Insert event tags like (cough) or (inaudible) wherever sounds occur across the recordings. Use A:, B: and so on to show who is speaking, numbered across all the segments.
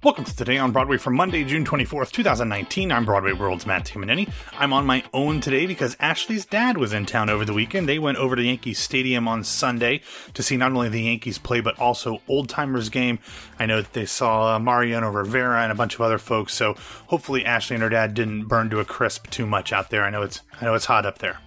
A: Welcome to Today on Broadway for Monday, June 24th, 2019. I'm Broadway World's Matt Tamanini. I'm on my own today because Ashley's dad was in town over the weekend. They went over to Yankee Stadium on Sunday to see not only the Yankees play, but also Old Timers game. I know that they saw uh, Mariano Rivera and a bunch of other folks, so hopefully Ashley and her dad didn't burn to a crisp too much out there. I know it's I know it's hot up there.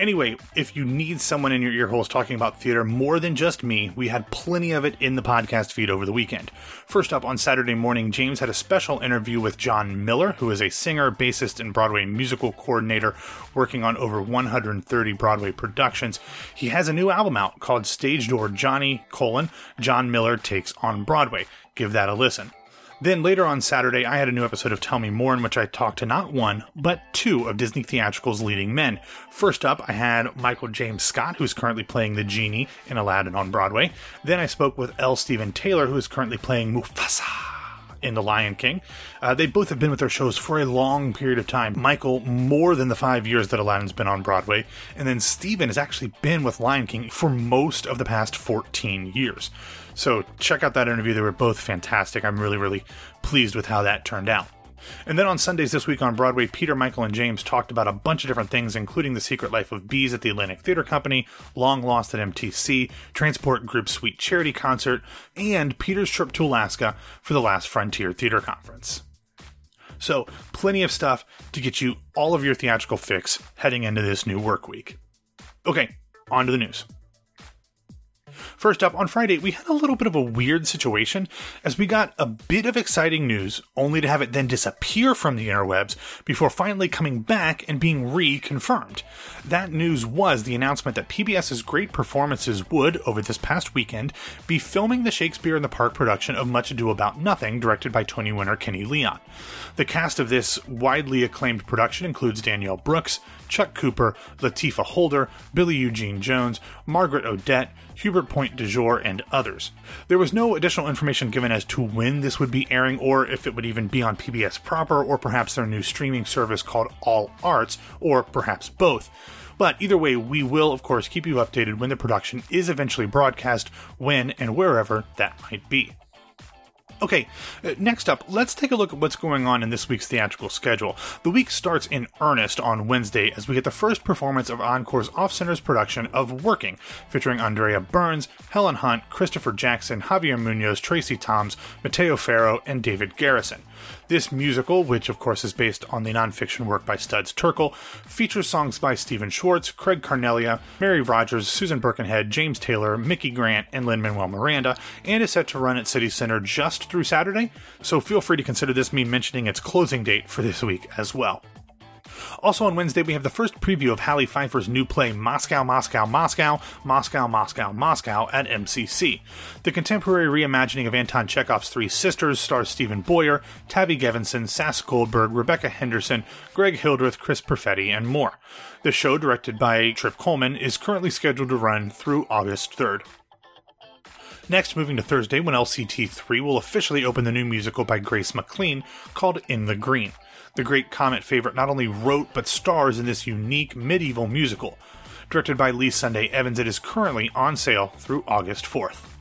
A: Anyway, if you need someone in your ear holes talking about theater more than just me, we had plenty of it in the podcast feed over the weekend. First up, on Saturday morning, James had a special interview with John Miller, who is a singer, bassist, and Broadway musical coordinator working on over 130 Broadway productions. He has a new album out called Stage Door Johnny, colon, John Miller Takes on Broadway. Give that a listen. Then later on Saturday, I had a new episode of Tell Me More in which I talked to not one, but two of Disney Theatrical's leading men. First up, I had Michael James Scott, who's currently playing the genie in Aladdin on Broadway. Then I spoke with L. Stephen Taylor, who is currently playing Mufasa in The Lion King. Uh, they both have been with their shows for a long period of time. Michael, more than the five years that Aladdin's been on Broadway, and then Stephen has actually been with Lion King for most of the past 14 years. So check out that interview. They were both fantastic. I'm really, really pleased with how that turned out. And then on Sundays this week on Broadway, Peter, Michael, and James talked about a bunch of different things, including The Secret Life of Bees at the Atlantic Theater Company, Long Lost at MTC, Transport Group Suite Charity Concert, and Peter's trip to Alaska for the Last Frontier Theater Conference. So, plenty of stuff to get you all of your theatrical fix heading into this new work week. Okay, on to the news. First up, on Friday, we had a little bit of a weird situation as we got a bit of exciting news, only to have it then disappear from the interwebs before finally coming back and being reconfirmed. That news was the announcement that PBS's Great Performances would, over this past weekend, be filming the Shakespeare in the Park production of Much Ado About Nothing, directed by Tony winner Kenny Leon. The cast of this widely acclaimed production includes Danielle Brooks, Chuck Cooper, Lateefah Holder, Billy Eugene Jones, Margaret Odette, Hubert Point Du Jour, and others. There was no additional information given as to when this would be airing or if it would even be on PBS proper or perhaps their new streaming service called All Arts, or perhaps both. But either way, we will, of course, keep you updated when the production is eventually broadcast, when and wherever that might be. Okay, uh, next up, let's take a look at what's going on in this week's theatrical schedule. The week starts in earnest on Wednesday as we get the first performance of Encore's Off Center's production of Working, featuring Andrea Burns, Helen Hunt, Christopher Jackson, Javier Munoz, Tracie Thoms, Mateo Ferro, and David Garrison. This musical, which of course is based on the nonfiction work by Studs Terkel, features songs by Stephen Schwartz, Craig Carnelia, Mary Rodgers, Susan Birkenhead, James Taylor, Mickey Grant, and Lin Manuel Miranda, and is set to run at City Center just through Saturday, so feel free to consider this me mentioning its closing date for this week as well. Also on Wednesday, we have the first preview of Halley Feiffer's new play Moscow, Moscow, Moscow, Moscow, Moscow, Moscow at MCC. The contemporary reimagining of Anton Chekhov's Three Sisters stars Steven Boyer, Tavi Gevinson, Sass Goldberg, Rebecca Henderson, Greg Hildreth, Chris Perfetti, and more. The show, directed by Trip Cullman, is currently scheduled to run through August 3rd. Next, moving to Thursday, when LCT3 will officially open the new musical by Grace McLean called In the Green. The great Comet favorite not only wrote but stars in this unique medieval musical. Directed by Lee Sunday Evans, it is currently on sale through August 4th.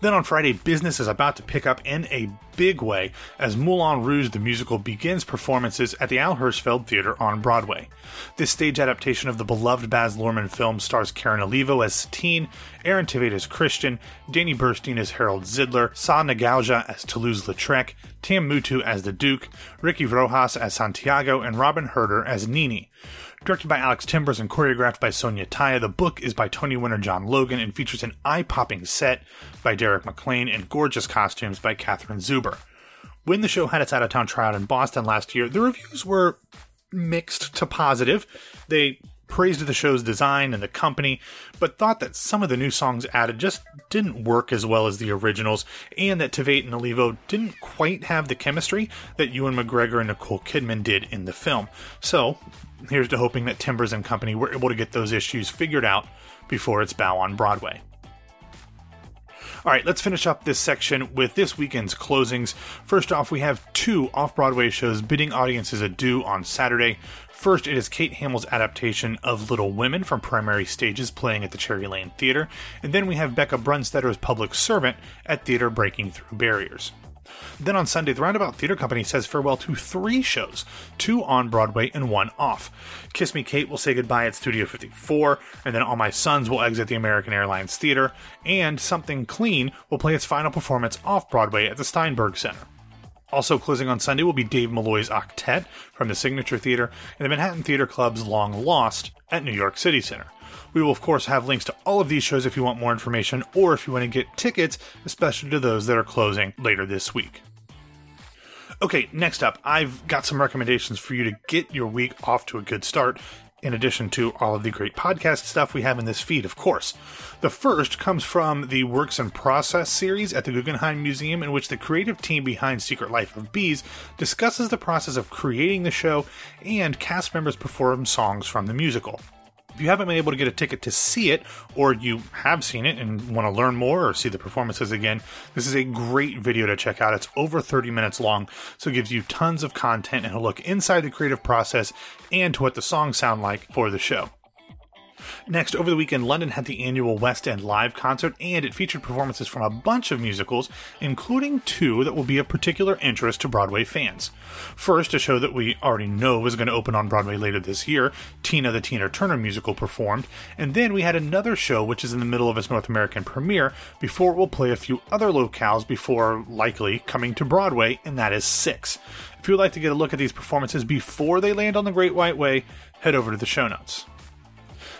A: Then on Friday, business is about to pick up in a big way as Moulin Rouge the musical begins performances at the Al Hirschfeld Theater on Broadway. This stage adaptation of the beloved Baz Luhrmann film stars Karen Olivo as Satine, Aaron Tveit as Christian, Danny Burstein as Harold Zidler, Sahr Ngaujah as Toulouse-Lautrec, Tam Mutu as the Duke, Ricky Rojas as Santiago, and Robyn Hurder as Nini. Directed by Alex Timbers and choreographed by Sonya Tayeh, the book is by Tony winner John Logan and features an eye popping set by Derek McLane and gorgeous costumes by Catherine Zuber. When the show had its out of town tryout in Boston last year, the reviews were mixed to positive. They praised the show's design and the company, but thought that some of the new songs added just didn't work as well as the originals, and that Tveit and Olivo didn't quite have the chemistry that Ewan McGregor and Nicole Kidman did in the film. So, here's to hoping that Timbers and Company were able to get those issues figured out before its bow on Broadway. All right, let's finish up this section with this weekend's closings. First off, we have two off Broadway shows bidding audiences adieu on Saturday. First, it is Kate Hamill's adaptation of Little Women from Primary Stages playing at the Cherry Lane Theater, and then we have Bekah Brunstetter's Public Servant at Theater Breaking Through Barriers. Then on Sunday, the Roundabout Theater Company says farewell to three shows, two on Broadway and one off. Kiss Me Kate will say goodbye at Studio 54, and then All My Sons will exit the American Airlines Theater, and Something Clean will play its final performance off Broadway at the Steinberg Center. Also closing on Sunday will be Dave Malloy's Octet from the Signature Theater and the Manhattan Theater Club's Long Lost at New York City Center. We will, of course, have links to all of these shows if you want more information or if you want to get tickets, especially to those that are closing later this week. Okay, next up, I've got some recommendations for you to get your week off to a good start, in addition to all of the great podcast stuff we have in this feed, of course. The first comes from the Works in Process series at the Guggenheim Museum, in which the creative team behind Secret Life of Bees discusses the process of creating the show and cast members perform songs from the musical. If you haven't been able to get a ticket to see it, or you have seen it and want to learn more or see the performances again, this is a great video to check out. It's over 30 minutes long, so it gives you tons of content and a look inside the creative process and to what the songs sound like for the show. Next, over the weekend, London had the annual West End Live concert, and it featured performances from a bunch of musicals, including two that will be of particular interest to Broadway fans. First, a show that we already know is going to open on Broadway later this year, Tina the Tina Turner musical performed, and then we had another show which is in the middle of its North American premiere before it will play a few other locales before likely coming to Broadway, and that is Six. If you would like to get a look at these performances before they land on the Great White Way, head over to the show notes.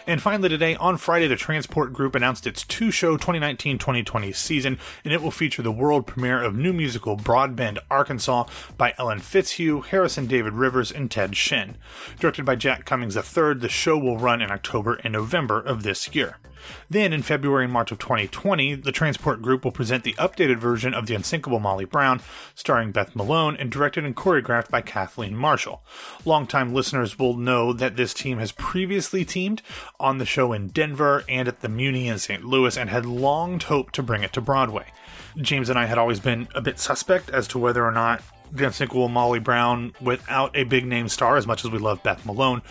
A: And finally, today, on Friday, the Transport Group announced its two show 2019 2020 season, and it will feature the world premiere of new musical Broadbend, Arkansas by Ellen Fitzhugh, Harrison David Rivers, and Ted Shen. Directed by Jack Cummings III, the show will run in October and November of this year. Then, in February and March of 2020, the Transport Group will present the updated version of The Unsinkable Molly Brown, starring Beth Malone and directed and choreographed by Kathleen Marshall. Longtime listeners will know that this team has previously teamed on the show in Denver and at the Muni in St. Louis and had long hoped to bring it to Broadway. James and I had always been a bit suspect as to whether or not the unsinkable Molly Brown without a big name star, as much as we love Beth Malone,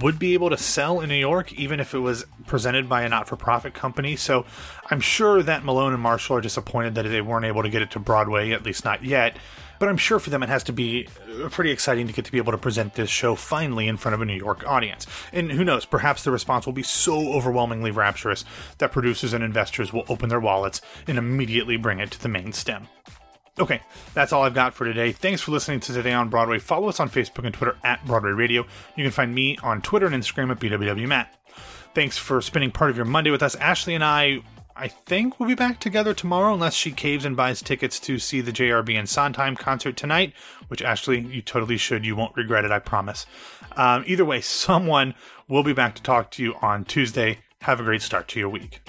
A: would be able to sell in New York, even if it was presented by a not for profit company. So I'm sure that Malone and Marshall are disappointed that they weren't able to get it to Broadway, at least not yet. But I'm sure for them it has to be uh, pretty exciting to get to be able to present this show finally in front of a New York audience. And who knows, perhaps the response will be so overwhelmingly rapturous that producers and investors will open their wallets and immediately bring it to the main stem. Okay, that's all I've got for today. Thanks for listening to Today on Broadway. Follow us on Facebook and Twitter at Broadway Radio. You can find me on Twitter and Instagram at BWWMatt. Thanks for spending part of your Monday with us. Ashley and I, I think we'll be back together tomorrow unless she caves and buys tickets to see the JRB and Sondheim concert tonight, which Ashley, you totally should. You won't regret it, I promise. Um, either way, (laughs) someone will be back to talk to you on Tuesday. Have a great start to your week.